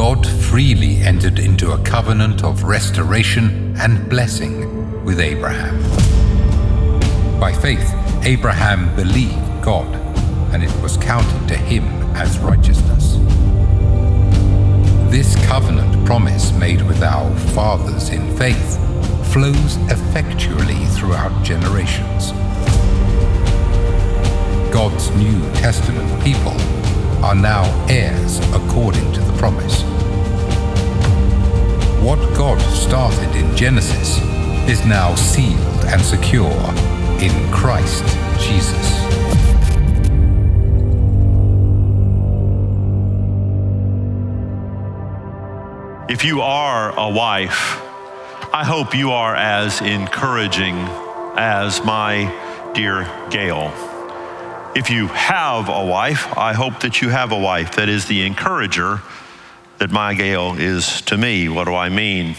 God freely entered into a covenant of restoration and blessing with Abraham. By faith, Abraham believed God, and it was counted to him as righteousness. This covenant promise made with our fathers in faith flows effectually throughout generations. God's New Testament people are now heirs according to the promise. What God started in Genesis is now sealed and secure in Christ Jesus. If you are a wife, I hope you are as encouraging as my dear Gail. If you have a wife, I hope that you have a wife that is the encourager that my Gail is to me. What do I mean?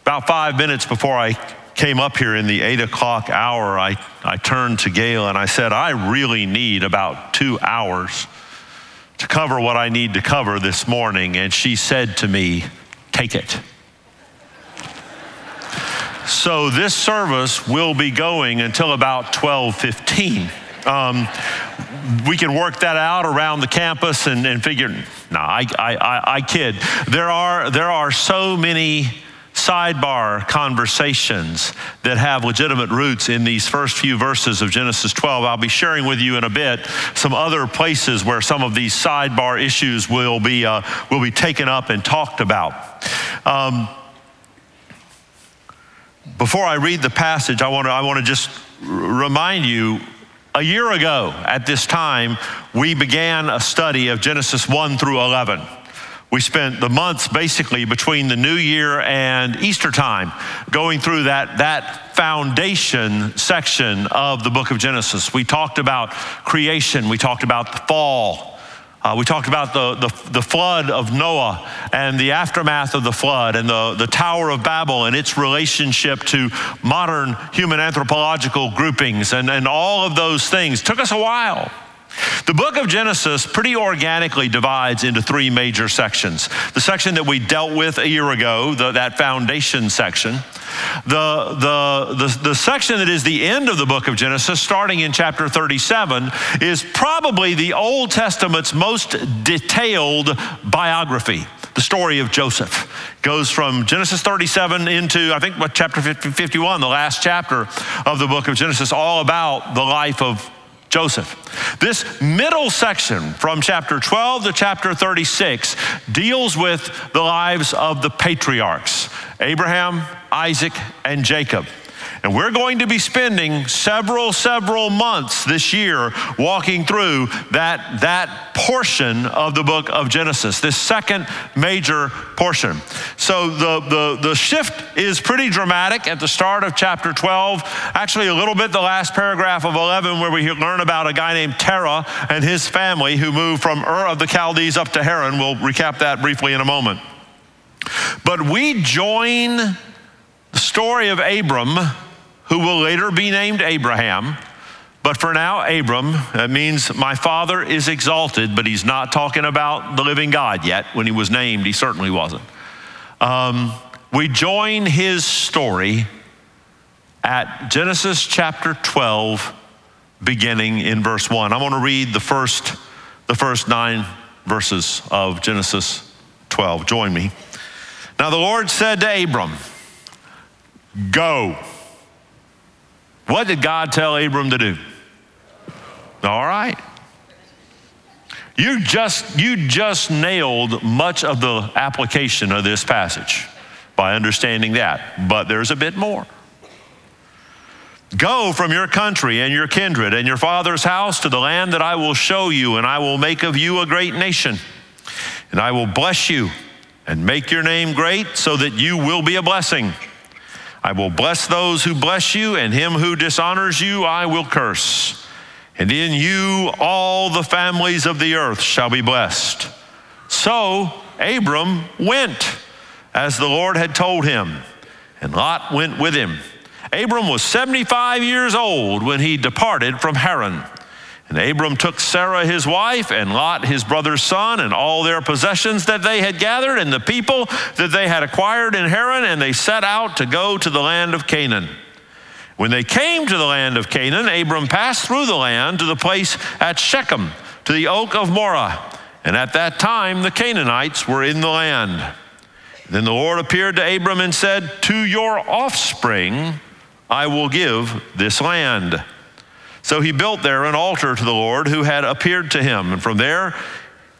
About five minutes before I came up here in the eight o'clock hour, I, I turned to Gail and I said, I really need about two hours to cover what I need to cover this morning. And she said to me, Take it. So this service will be going until about 12:15. Um, we can work that out around the campus and, and figure. No, I, I, I, I kid. There are there are so many sidebar conversations that have legitimate roots in these first few verses of Genesis 12. I'll be sharing with you in a bit some other places where some of these sidebar issues will be, uh, will be taken up and talked about. Um, before I read the passage, I want to I want to just remind you a year ago at this time, we began a study of Genesis 1 through 11. We spent the months basically between the new year and Easter time going through that, that foundation section of the book of Genesis. We talked about creation, we talked about the fall. Uh, we talked about the, the, the, flood of Noah and the aftermath of the flood and the, the Tower of Babel and its relationship to modern human anthropological groupings and, and all of those things. Took us a while. The book of Genesis pretty organically divides into three major sections. The section that we dealt with a year ago, the, that foundation section. The, the, the, the, section that is the end of the book of Genesis, starting in chapter 37, is probably the Old Testament's most detailed biography. The story of Joseph goes from Genesis 37 into, I think, what, chapter 51, the last chapter of the book of Genesis, all about the life of Joseph. This middle section from chapter 12 to chapter 36 deals with the lives of the patriarchs Abraham, Isaac, and Jacob. And we're going to be spending several, several months this year walking through that, that portion of the book of Genesis, this second major portion. So the, the, the shift is pretty dramatic at the start of chapter 12. Actually, a little bit the last paragraph of 11, where we learn about a guy named Terah and his family who moved from Ur of the Chaldees up to Haran. We'll recap that briefly in a moment. But we join the story of Abram who will later be named Abraham. But for now, Abram, that means my father is exalted, but he's not talking about the living God yet. When he was named, he certainly wasn't. Um, we join his story at Genesis chapter 12, beginning in verse 1. I'm going to read the first, the first nine verses of Genesis 12. Join me. Now the Lord said to Abram, Go what did God tell Abram to do? All right. You just, you just nailed much of the application of this passage by understanding that, but there's a bit more. Go from your country and your kindred and your father's house to the land that I will show you, and I will make of you a great nation. And I will bless you and make your name great so that you will be a blessing. I will bless those who bless you, and him who dishonors you I will curse. And in you all the families of the earth shall be blessed. So Abram went as the Lord had told him, and Lot went with him. Abram was 75 years old when he departed from Haran. And Abram took Sarah his wife, and Lot his brother's son, and all their possessions that they had gathered, and the people that they had acquired in Haran, and they set out to go to the land of Canaan. When they came to the land of Canaan, Abram passed through the land to the place at Shechem, to the oak of Moreh. And at that time, the Canaanites were in the land. Then the Lord appeared to Abram and said, To your offspring I will give this land. So he built there an altar to the Lord who had appeared to him. And from there,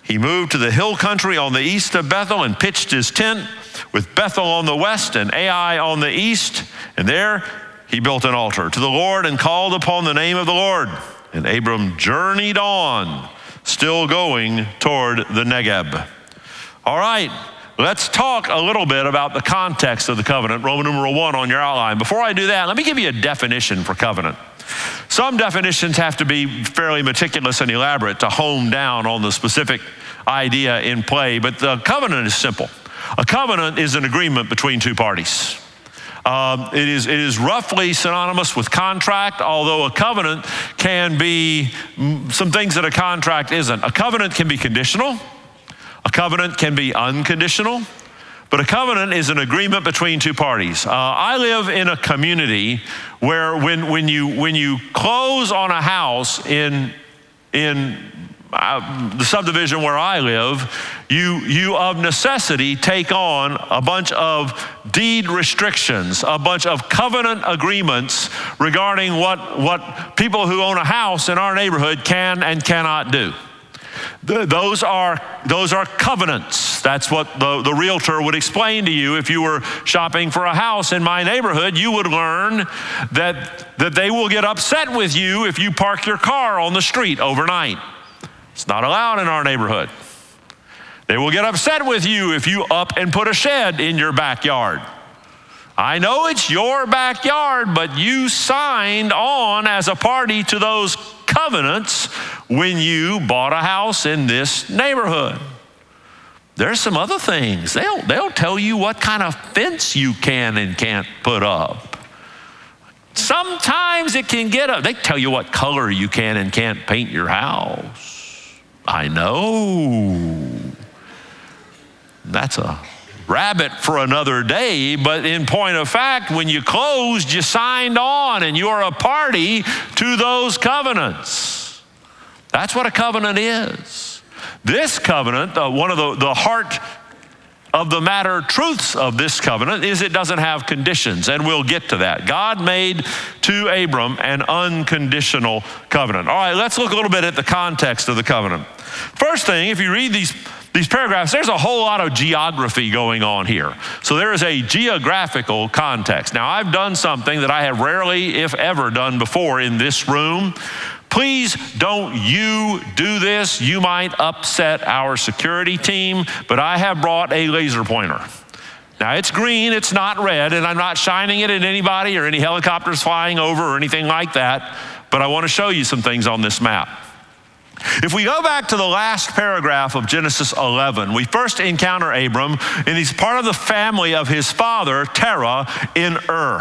he moved to the hill country on the east of Bethel and pitched his tent with Bethel on the west and Ai on the east. And there he built an altar to the Lord and called upon the name of the Lord. And Abram journeyed on, still going toward the Negeb. All right, let's talk a little bit about the context of the covenant, Roman numeral one on your outline. Before I do that, let me give you a definition for covenant. Some definitions have to be fairly meticulous and elaborate to hone down on the specific idea in play, but the covenant is simple. A covenant is an agreement between two parties. Um, it, is, it is roughly synonymous with contract, although a covenant can be some things that a contract isn't. A covenant can be conditional, a covenant can be unconditional, but a covenant is an agreement between two parties. Uh, I live in a community where when, when, you, when you close on a house in, in uh, the subdivision where I live, you, you of necessity take on a bunch of deed restrictions, a bunch of covenant agreements regarding what, what people who own a house in our neighborhood can and cannot do. Those are, those are covenants. That's what the, the realtor would explain to you if you were shopping for a house in my neighborhood. You would learn that, that they will get upset with you if you park your car on the street overnight. It's not allowed in our neighborhood. They will get upset with you if you up and put a shed in your backyard. I know it's your backyard, but you signed on as a party to those covenants when you bought a house in this neighborhood. There's some other things. They'll, they'll tell you what kind of fence you can and can't put up. Sometimes it can get up. They tell you what color you can and can't paint your house. I know. That's a rabbit for another day, but in point of fact, when you closed, you signed on and you're a party to those covenants. That's what a covenant is. This covenant, uh, one of the, the heart of the matter truths of this covenant is it doesn't have conditions, and we'll get to that. God made to Abram an unconditional covenant. All right, let's look a little bit at the context of the covenant. First thing, if you read these these paragraphs, there's a whole lot of geography going on here. So there is a geographical context. Now, I've done something that I have rarely, if ever, done before in this room. Please don't you do this. You might upset our security team, but I have brought a laser pointer. Now it's green, it's not red, and I'm not shining it at anybody or any helicopters flying over or anything like that, but I want to show you some things on this map. If we go back to the last paragraph of Genesis 11, we first encounter Abram, and he's part of the family of his father, Terah, in Ur.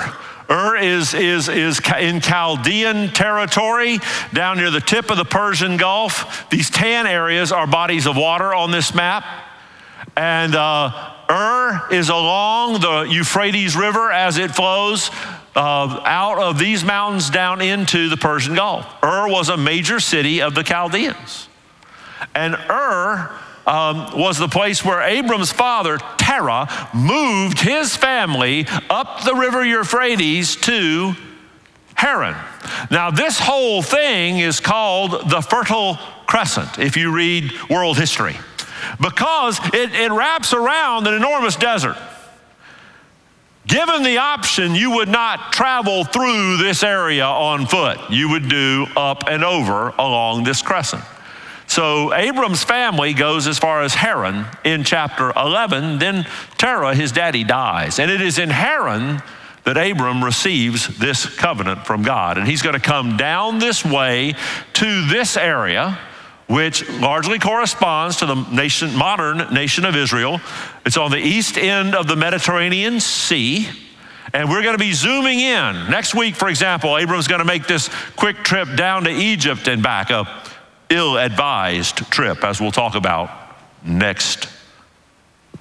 Ur is, is, is in Chaldean territory down near the tip of the Persian Gulf. These tan areas are bodies of water on this map. And uh, Ur is along the Euphrates River as it flows uh, out of these mountains down into the Persian Gulf. Ur was a major city of the Chaldeans. And Ur um, was the place where Abram's father, Terah, moved his family up the river Euphrates to Haran. Now, this whole thing is called the Fertile Crescent, if you read world history, because it, it wraps around an enormous desert. Given the option, you would not travel through this area on foot. You would do up and over along this crescent. So Abram's family goes as far as Haran in chapter 11. Then Terah, his daddy, dies. And it is in Haran that Abram receives this covenant from God. And he's going to come down this way to this area which largely corresponds to the nation, modern nation of Israel. It's on the east end of the Mediterranean Sea. And we're going to be zooming in. Next week, for example, Abram's going to make this quick trip down to Egypt and back, a ill advised trip, as we'll talk about next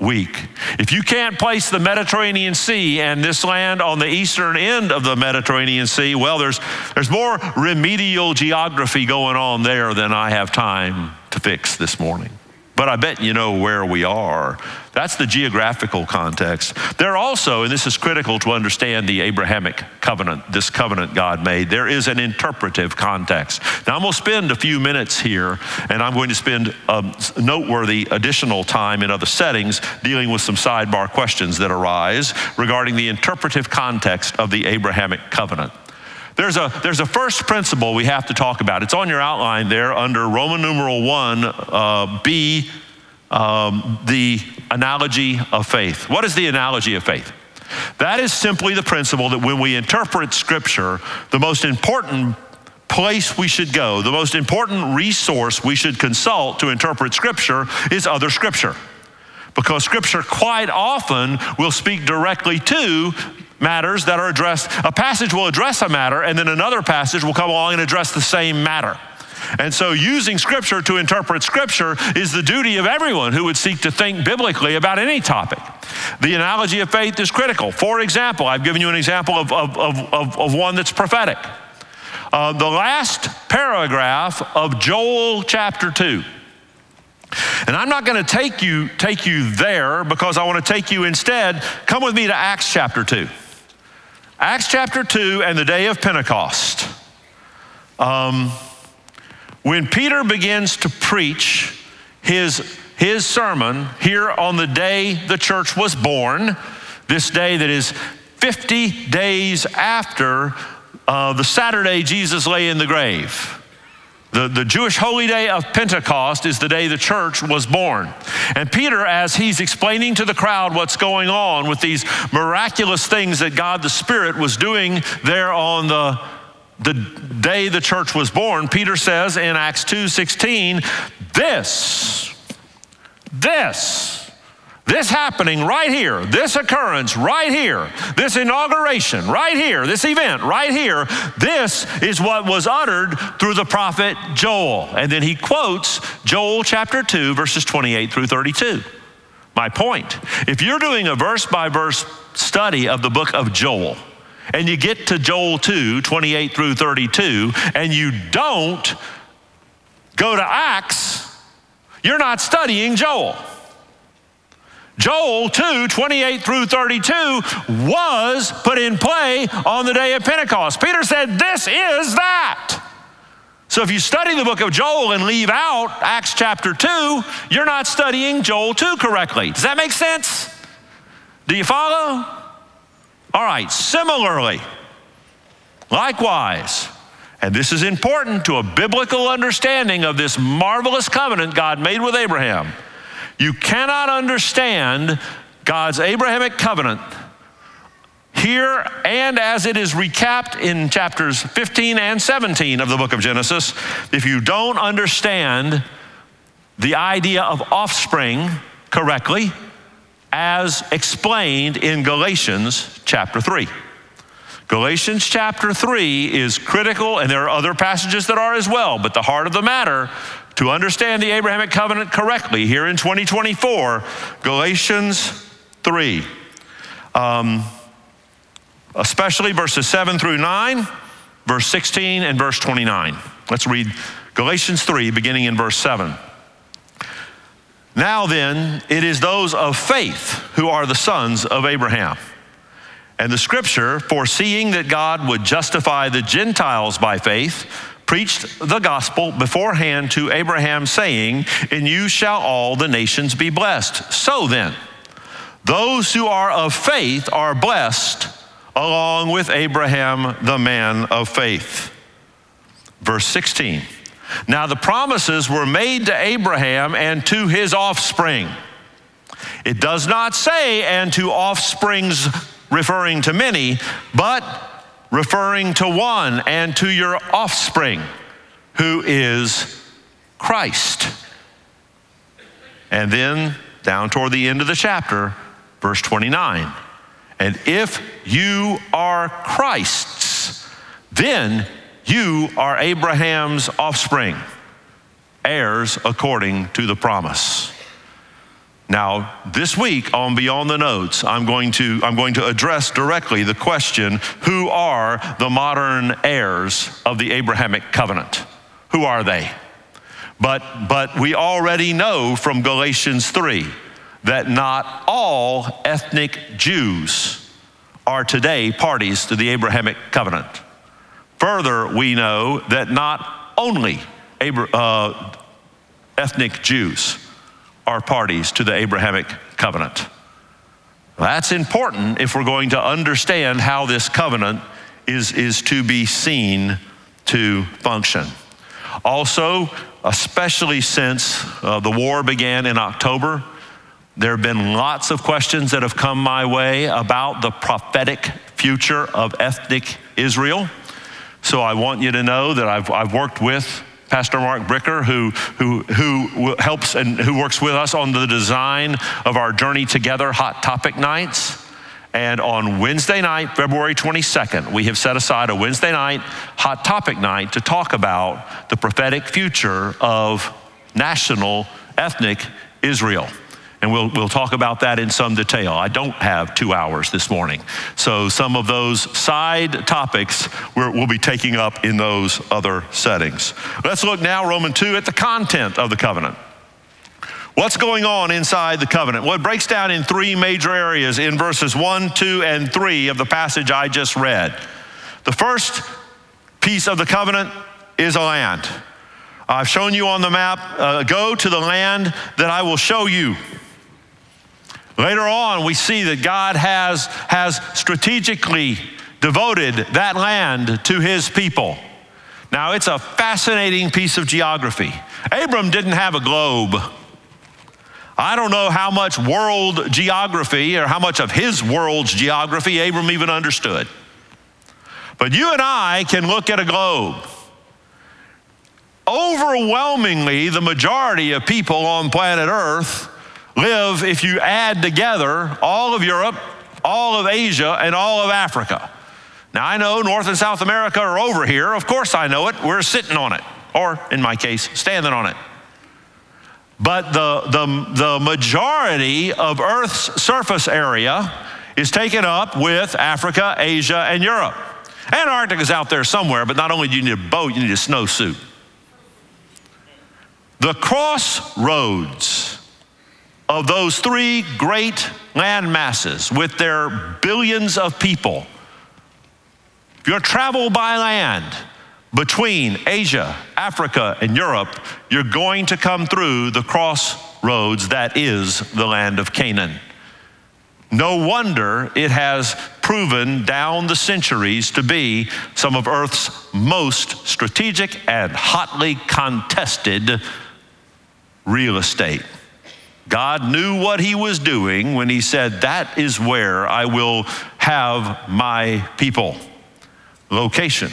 week. If you can't place the Mediterranean Sea and this land on the eastern end of the Mediterranean Sea, well, there's, there's more remedial geography going on there than I have time to fix this morning but I bet you know where we are. That's the geographical context. There also, and this is critical to understand the Abrahamic covenant, this covenant God made, there is an interpretive context. Now, I'm going to spend a few minutes here, and I'm going to spend um, noteworthy additional time in other settings dealing with some sidebar questions that arise regarding the interpretive context of the Abrahamic covenant. There's a, there's a first principle we have to talk about. It's on your outline there under Roman numeral 1, uh, B, um, the analogy of faith. What is the analogy of faith? That is simply the principle that when we interpret Scripture, the most important place we should go, the most important resource we should consult to interpret Scripture is other Scripture. Because Scripture quite often will speak directly to matters that are addressed. A passage will address a matter, and then another passage will come along and address the same matter. And so, using Scripture to interpret Scripture is the duty of everyone who would seek to think biblically about any topic. The analogy of faith is critical. For example, I've given you an example of, of, of, of one that's prophetic. Uh, the last paragraph of Joel chapter 2. And I'm not going to take you, take you there because I want to take you instead. Come with me to Acts chapter 2. Acts chapter 2 and the day of Pentecost. Um, when Peter begins to preach his, his sermon here on the day the church was born, this day that is 50 days after uh, the Saturday Jesus lay in the grave. The, the Jewish holy day of Pentecost is the day the church was born. And Peter, as he's explaining to the crowd what's going on with these miraculous things that God the Spirit was doing there on the, the day the church was born, Peter says in Acts 2 16, this, this, this happening right here, this occurrence right here, this inauguration right here, this event right here, this is what was uttered through the prophet Joel. And then he quotes Joel chapter 2, verses 28 through 32. My point if you're doing a verse by verse study of the book of Joel, and you get to Joel 2, 28 through 32, and you don't go to Acts, you're not studying Joel. Joel 2 28 through 32 was put in play on the day of Pentecost. Peter said, This is that. So if you study the book of Joel and leave out Acts chapter 2, you're not studying Joel 2 correctly. Does that make sense? Do you follow? All right, similarly, likewise, and this is important to a biblical understanding of this marvelous covenant God made with Abraham. You cannot understand God's Abrahamic covenant here and as it is recapped in chapters 15 and 17 of the book of Genesis if you don't understand the idea of offspring correctly as explained in Galatians chapter 3. Galatians chapter 3 is critical, and there are other passages that are as well, but the heart of the matter to understand the Abrahamic covenant correctly here in 2024, Galatians 3, um, especially verses 7 through 9, verse 16, and verse 29. Let's read Galatians 3, beginning in verse 7. Now then, it is those of faith who are the sons of Abraham. And the scripture, foreseeing that God would justify the Gentiles by faith, preached the gospel beforehand to Abraham, saying, In you shall all the nations be blessed. So then, those who are of faith are blessed along with Abraham, the man of faith. Verse 16. Now the promises were made to Abraham and to his offspring. It does not say, and to offsprings referring to many, but referring to one and to your offspring, who is Christ. And then down toward the end of the chapter, verse 29. And if you are Christ's, then you are Abraham's offspring heirs according to the promise. Now, this week on Beyond the Notes, I'm going to, I'm going to address directly the question who are the modern heirs of the Abrahamic covenant? Who are they? But, but we already know from Galatians 3 that not all ethnic Jews are today parties to the Abrahamic covenant. Further, we know that not only Abra- uh, ethnic Jews, are parties to the Abrahamic covenant. That's important if we're going to understand how this covenant is, is to be seen to function. Also, especially since uh, the war began in October, there have been lots of questions that have come my way about the prophetic future of ethnic Israel. So I want you to know that I've, I've worked with Pastor Mark Bricker, who, who, who helps and who works with us on the design of our Journey Together Hot Topic Nights. And on Wednesday night, February 22nd, we have set aside a Wednesday night hot topic night to talk about the prophetic future of national ethnic Israel. And we'll, we'll talk about that in some detail. I don't have two hours this morning. So some of those side topics we will be taking up in those other settings. Let's look now, Roman 2, at the content of the covenant. What's going on inside the covenant? Well, it breaks down in three major areas in verses 1, 2, and 3 of the passage I just read. The first piece of the covenant is a land. I've shown you on the map, uh, go to the land that I will show you. Later on, we see that God has, has strategically devoted that land to his people. Now, it's a fascinating piece of geography. Abram didn't have a globe. I don't know how much world geography or how much of his world's geography Abram even understood. But you and I can look at a globe. Overwhelmingly, the majority of people on planet Earth live, if you add together all of Europe, all of Asia, and all of Africa. Now, I know North and South America are over here. Of course, I know it. We're sitting on it, or in my case, standing on it. But the, the, the majority of Earth's surface area is taken up with Africa, Asia, and Europe. Antarctica is out there somewhere, but not only do you need a boat, you need a snowsuit. The crossroads of those three great land masses with their billions of people, if you're travel by land between Asia, Africa, and Europe, you're going to come through the crossroads that is the land of Canaan. No wonder it has proven down the centuries to be some of Earth's most strategic and hotly contested real estate. God knew what he was doing when he said, That is where I will have my people. Location,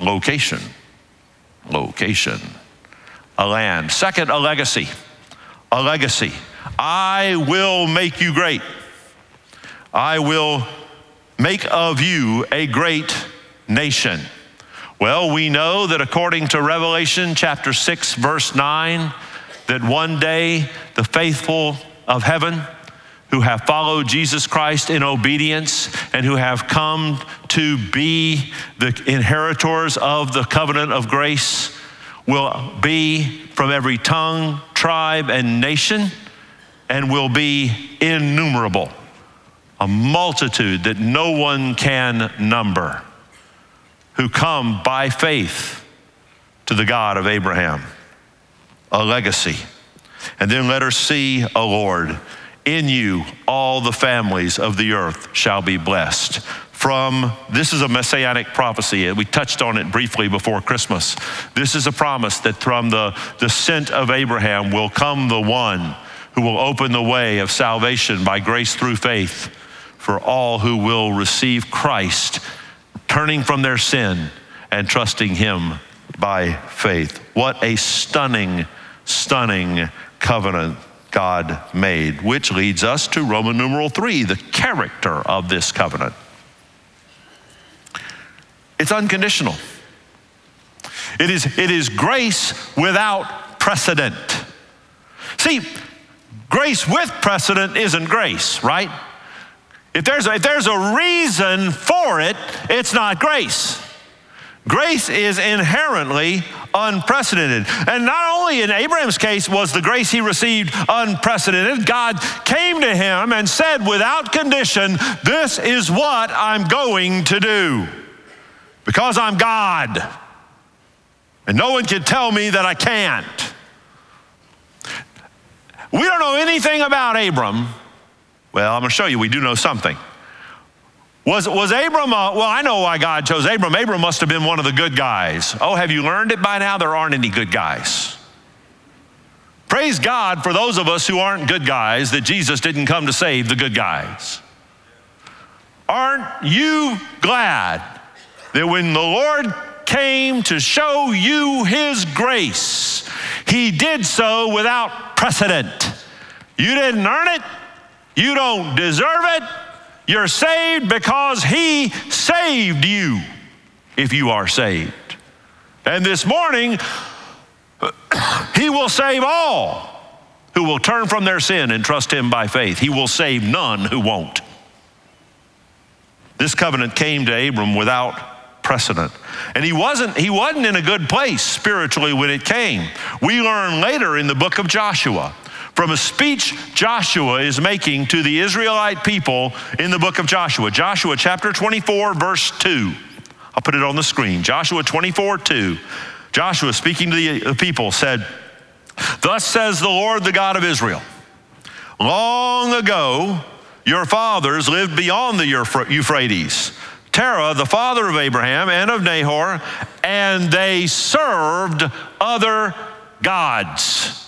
location, location. A land. Second, a legacy. A legacy. I will make you great. I will make of you a great nation. Well, we know that according to Revelation chapter 6, verse 9, that one day the faithful of heaven who have followed Jesus Christ in obedience and who have come to be the inheritors of the covenant of grace will be from every tongue, tribe, and nation, and will be innumerable, a multitude that no one can number, who come by faith to the God of Abraham a legacy. And then let her see a Lord. In you, all the families of the earth shall be blessed. From this is a messianic prophecy. Uh, we touched on it briefly before Christmas. This is a promise that from the descent of Abraham will come the one who will open the way of salvation by grace through faith for all who will receive Christ, turning from their sin and trusting him by faith. What a stunning stunning covenant God made, which leads us to Roman numeral three, the character of this covenant. It's unconditional. It is, it is grace without precedent. See, grace with precedent isn't grace, right? If there's, a, if there's a reason for it, it's not grace. Grace is inherently unprecedented. And not only in Abraham's case was the grace he received unprecedented, God came to him and said without condition, This is what I'm going to do. Because I'm God. And no one can tell me that I can't. We don't know anything about Abram. Well, I'm going to show you we do know something. Was, was Abram, uh, well, I know why God chose Abram. Abram must have been one of the good guys. Oh, have you learned it by now? There aren't any good guys. Praise God for those of us who aren't good guys that Jesus didn't come to save the good guys. Aren't you glad that when the Lord came to show you his grace, he did so without precedent? You didn't earn it, you don't deserve it. You're saved because He saved you if you are saved. And this morning, He will save all who will turn from their sin and trust Him by faith. He will save none who won't. This covenant came to Abram without precedent. And he wasn't, he wasn't in a good place spiritually when it came. We learn later in the book of Joshua from a speech Joshua is making to the Israelite people in the book of Joshua. Joshua chapter 24, verse 2. I'll put it on the screen. Joshua 24, 2. Joshua, speaking to the people, said, Thus says the Lord, the God of Israel, long ago your fathers lived beyond the Euphrates. Terah, the father of Abraham and of Nahor, and they served other gods.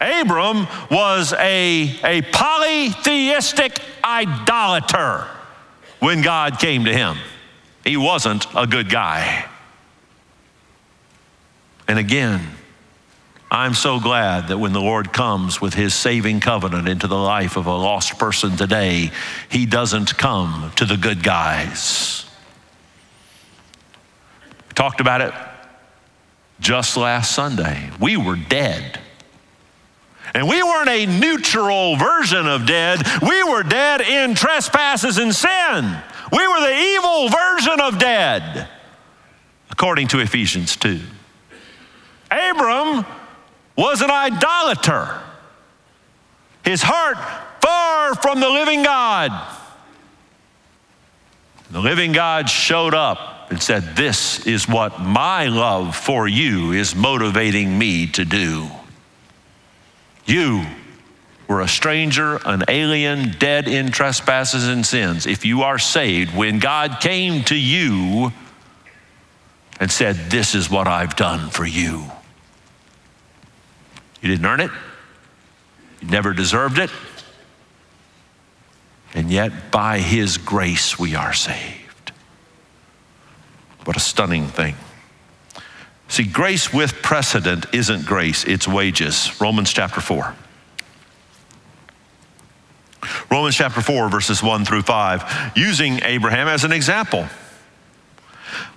Abram was a, a polytheistic idolater when God came to him. He wasn't a good guy. And again, I'm so glad that when the Lord comes with his saving covenant into the life of a lost person today, he doesn't come to the good guys. We talked about it just last Sunday. We were dead and we weren't a neutral version of dead, we were dead in trespasses and sin. We were the evil version of dead, according to Ephesians 2. Abram was an idolater, his heart far from the living God. The living God showed up and said, This is what my love for you is motivating me to do. You were a stranger, an alien, dead in trespasses and sins. If you are saved, when God came to you and said, This is what I've done for you, you didn't earn it, you never deserved it, and yet by His grace we are saved. What a stunning thing. See, grace with precedent isn't grace, it's wages. Romans chapter 4. Romans chapter 4, verses 1 through 5, using Abraham as an example.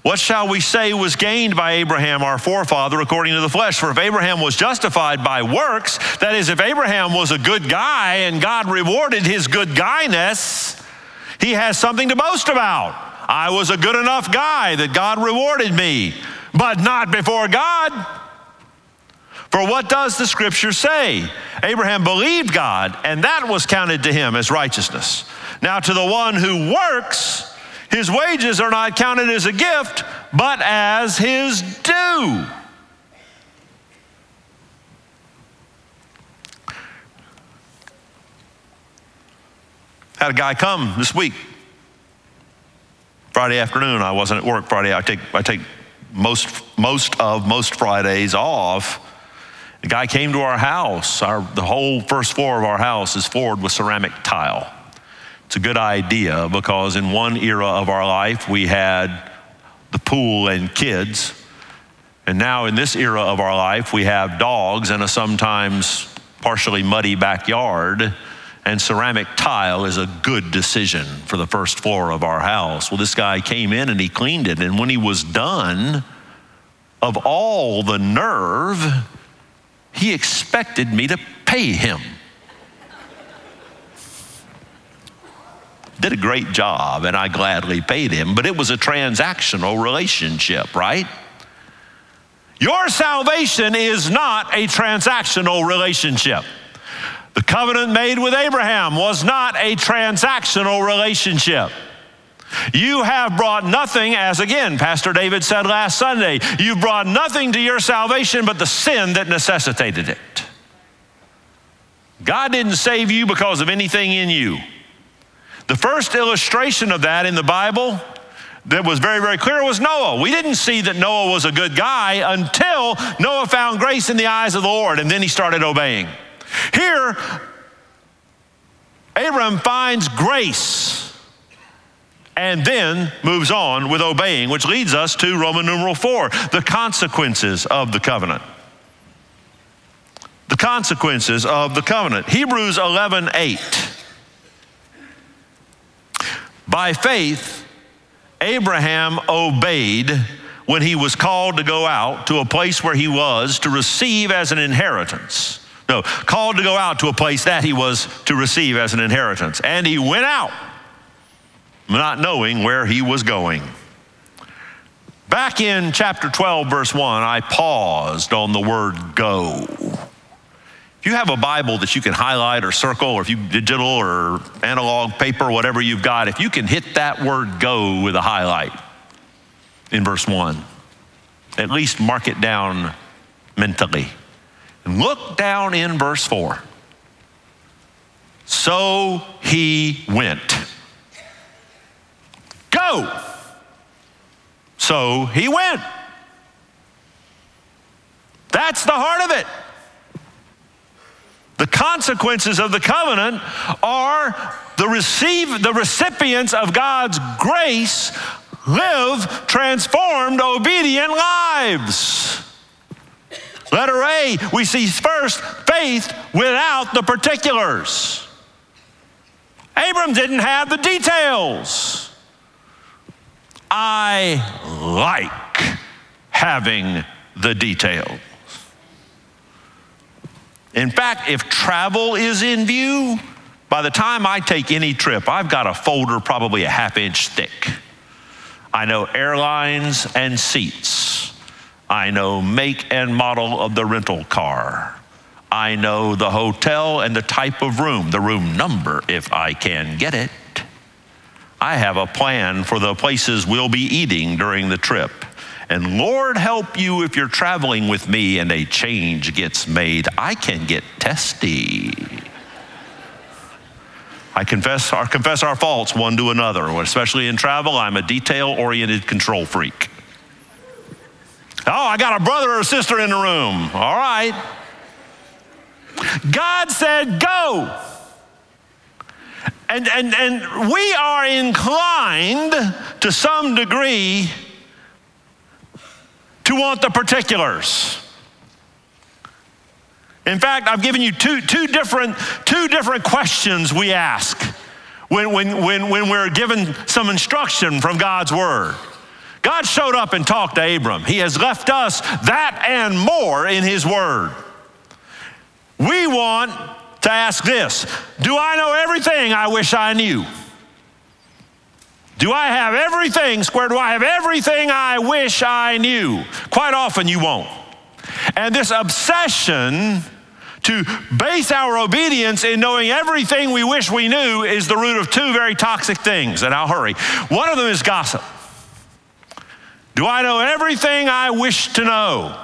What shall we say was gained by Abraham, our forefather, according to the flesh? For if Abraham was justified by works, that is, if Abraham was a good guy and God rewarded his good guyness, he has something to boast about. I was a good enough guy that God rewarded me but not before God. For what does the scripture say? Abraham believed God, and that was counted to him as righteousness. Now, to the one who works, his wages are not counted as a gift, but as his due. Had a guy come this week. Friday afternoon, I wasn't at work Friday. I take, I take most, most of most Fridays off. The guy came to our house. Our, the whole first floor of our house is floored with ceramic tile. It's a good idea because in one era of our life we had the pool and kids. And now in this era of our life we have dogs and a sometimes partially muddy backyard. And ceramic tile is a good decision for the first floor of our house. Well, this guy came in and he cleaned it. And when he was done, of all the nerve, he expected me to pay him. Did a great job, and I gladly paid him, but it was a transactional relationship, right? Your salvation is not a transactional relationship. The covenant made with Abraham was not a transactional relationship. You have brought nothing, as again Pastor David said last Sunday, you've brought nothing to your salvation but the sin that necessitated it. God didn't save you because of anything in you. The first illustration of that in the Bible that was very, very clear was Noah. We didn't see that Noah was a good guy until Noah found grace in the eyes of the Lord, and then he started obeying. Here, Abram finds grace and then moves on with obeying, which leads us to Roman numeral four the consequences of the covenant. The consequences of the covenant. Hebrews 11 8. By faith, Abraham obeyed when he was called to go out to a place where he was to receive as an inheritance. No, called to go out to a place that he was to receive as an inheritance. And he went out not knowing where he was going. Back in chapter 12, verse 1, I paused on the word go. If you have a Bible that you can highlight or circle, or if you digital or analog paper, whatever you've got, if you can hit that word go with a highlight in verse 1, at least mark it down mentally. Look down in verse 4. So he went. Go. So he went. That's the heart of it. The consequences of the covenant are the receive the recipients of God's grace live transformed obedient lives. Letter A, we see first faith without the particulars. Abram didn't have the details. I like having the details. In fact, if travel is in view, by the time I take any trip, I've got a folder probably a half inch thick. I know airlines and seats. I know make and model of the rental car. I know the hotel and the type of room, the room number if I can get it. I have a plan for the places we'll be eating during the trip. And Lord help you if you're traveling with me and a change gets made. I can get testy. I confess our, confess our faults one to another, especially in travel. I'm a detail oriented control freak. Oh, I got a brother or a sister in the room. All right. God said, go. And, and, and we are inclined to some degree to want the particulars. In fact, I've given you two, two, different, two different questions we ask when, when, when, when we're given some instruction from God's Word. God showed up and talked to Abram. He has left us that and more in His Word. We want to ask this Do I know everything I wish I knew? Do I have everything square? Do I have everything I wish I knew? Quite often you won't. And this obsession to base our obedience in knowing everything we wish we knew is the root of two very toxic things, and I'll hurry. One of them is gossip. Do I know everything I wish to know?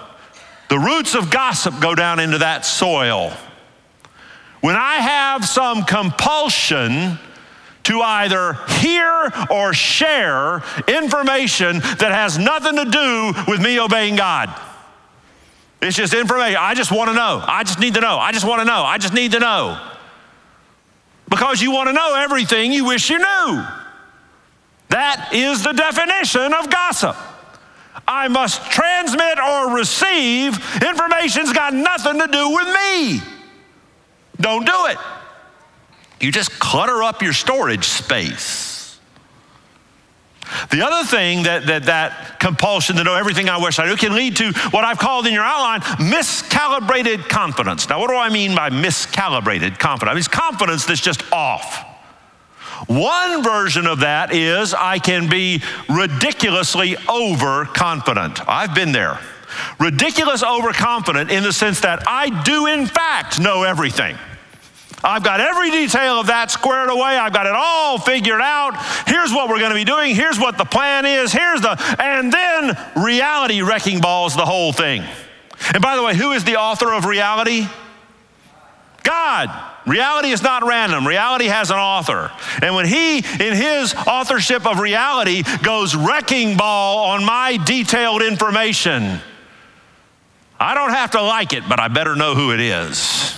The roots of gossip go down into that soil. When I have some compulsion to either hear or share information that has nothing to do with me obeying God. It's just information. I just want to know. I just need to know. I just want to know. I just need to know. Because you want to know everything you wish you knew. That is the definition of gossip. I must transmit or receive information's got nothing to do with me. Don't do it. You just clutter up your storage space. The other thing that, that that compulsion to know everything I wish I knew can lead to what I've called in your outline miscalibrated confidence. Now, what do I mean by miscalibrated confidence? I mean, it's confidence that's just off. One version of that is I can be ridiculously overconfident. I've been there. Ridiculous overconfident in the sense that I do, in fact, know everything. I've got every detail of that squared away. I've got it all figured out. Here's what we're going to be doing. Here's what the plan is. Here's the, and then reality wrecking balls the whole thing. And by the way, who is the author of reality? God. Reality is not random. Reality has an author. And when he, in his authorship of reality, goes wrecking ball on my detailed information, I don't have to like it, but I better know who it is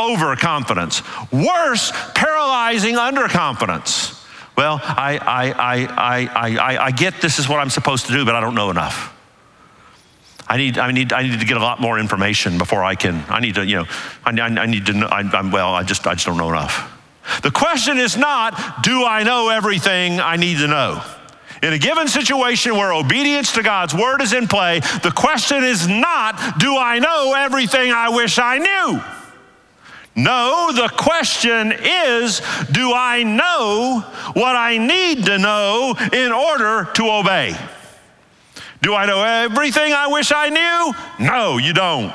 overconfidence. Worse, paralyzing underconfidence. Well, I, I, I, I, I, I get this is what I'm supposed to do, but I don't know enough. I need, I need, I need to get a lot more information before I can. I need to, you know, I, I need to know. I, am well, I just, I just don't know enough. The question is not, do I know everything I need to know? In a given situation where obedience to God's word is in play, the question is not, do I know everything I wish I knew? No, the question is do I know what I need to know in order to obey? Do I know everything I wish I knew? No, you don't.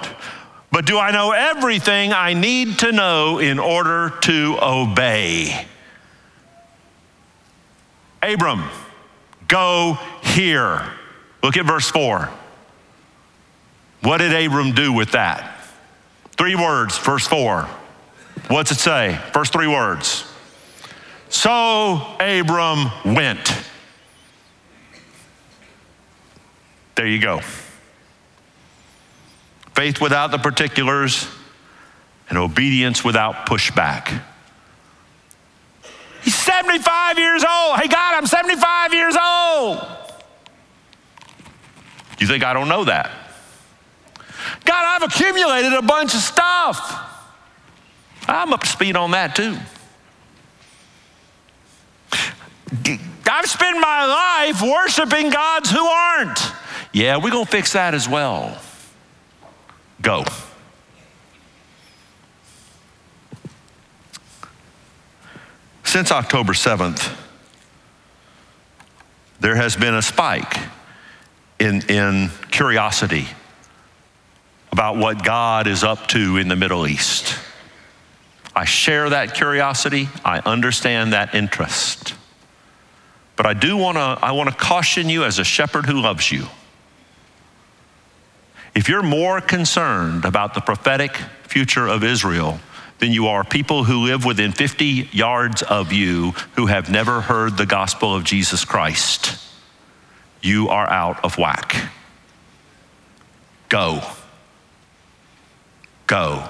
But do I know everything I need to know in order to obey? Abram, go here. Look at verse 4. What did Abram do with that? Three words, verse 4. What's it say? First three words. So Abram went. There you go. Faith without the particulars and obedience without pushback. He's 75 years old. Hey, God, I'm 75 years old. You think I don't know that? God, I've accumulated a bunch of stuff. I'm up to speed on that too. I've spent my life worshiping gods who aren't. Yeah, we're going to fix that as well. Go. Since October 7th, there has been a spike in, in curiosity about what God is up to in the Middle East. I share that curiosity. I understand that interest. But I do want to I want to caution you as a shepherd who loves you. If you're more concerned about the prophetic future of Israel than you are people who live within 50 yards of you who have never heard the gospel of Jesus Christ, you are out of whack. Go. Go.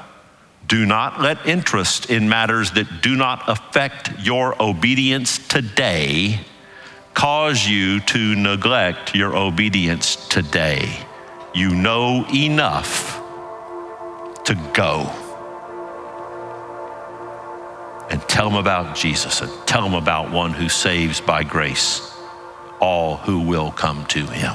Do not let interest in matters that do not affect your obedience today cause you to neglect your obedience today. You know enough to go and tell them about Jesus and tell them about one who saves by grace all who will come to him.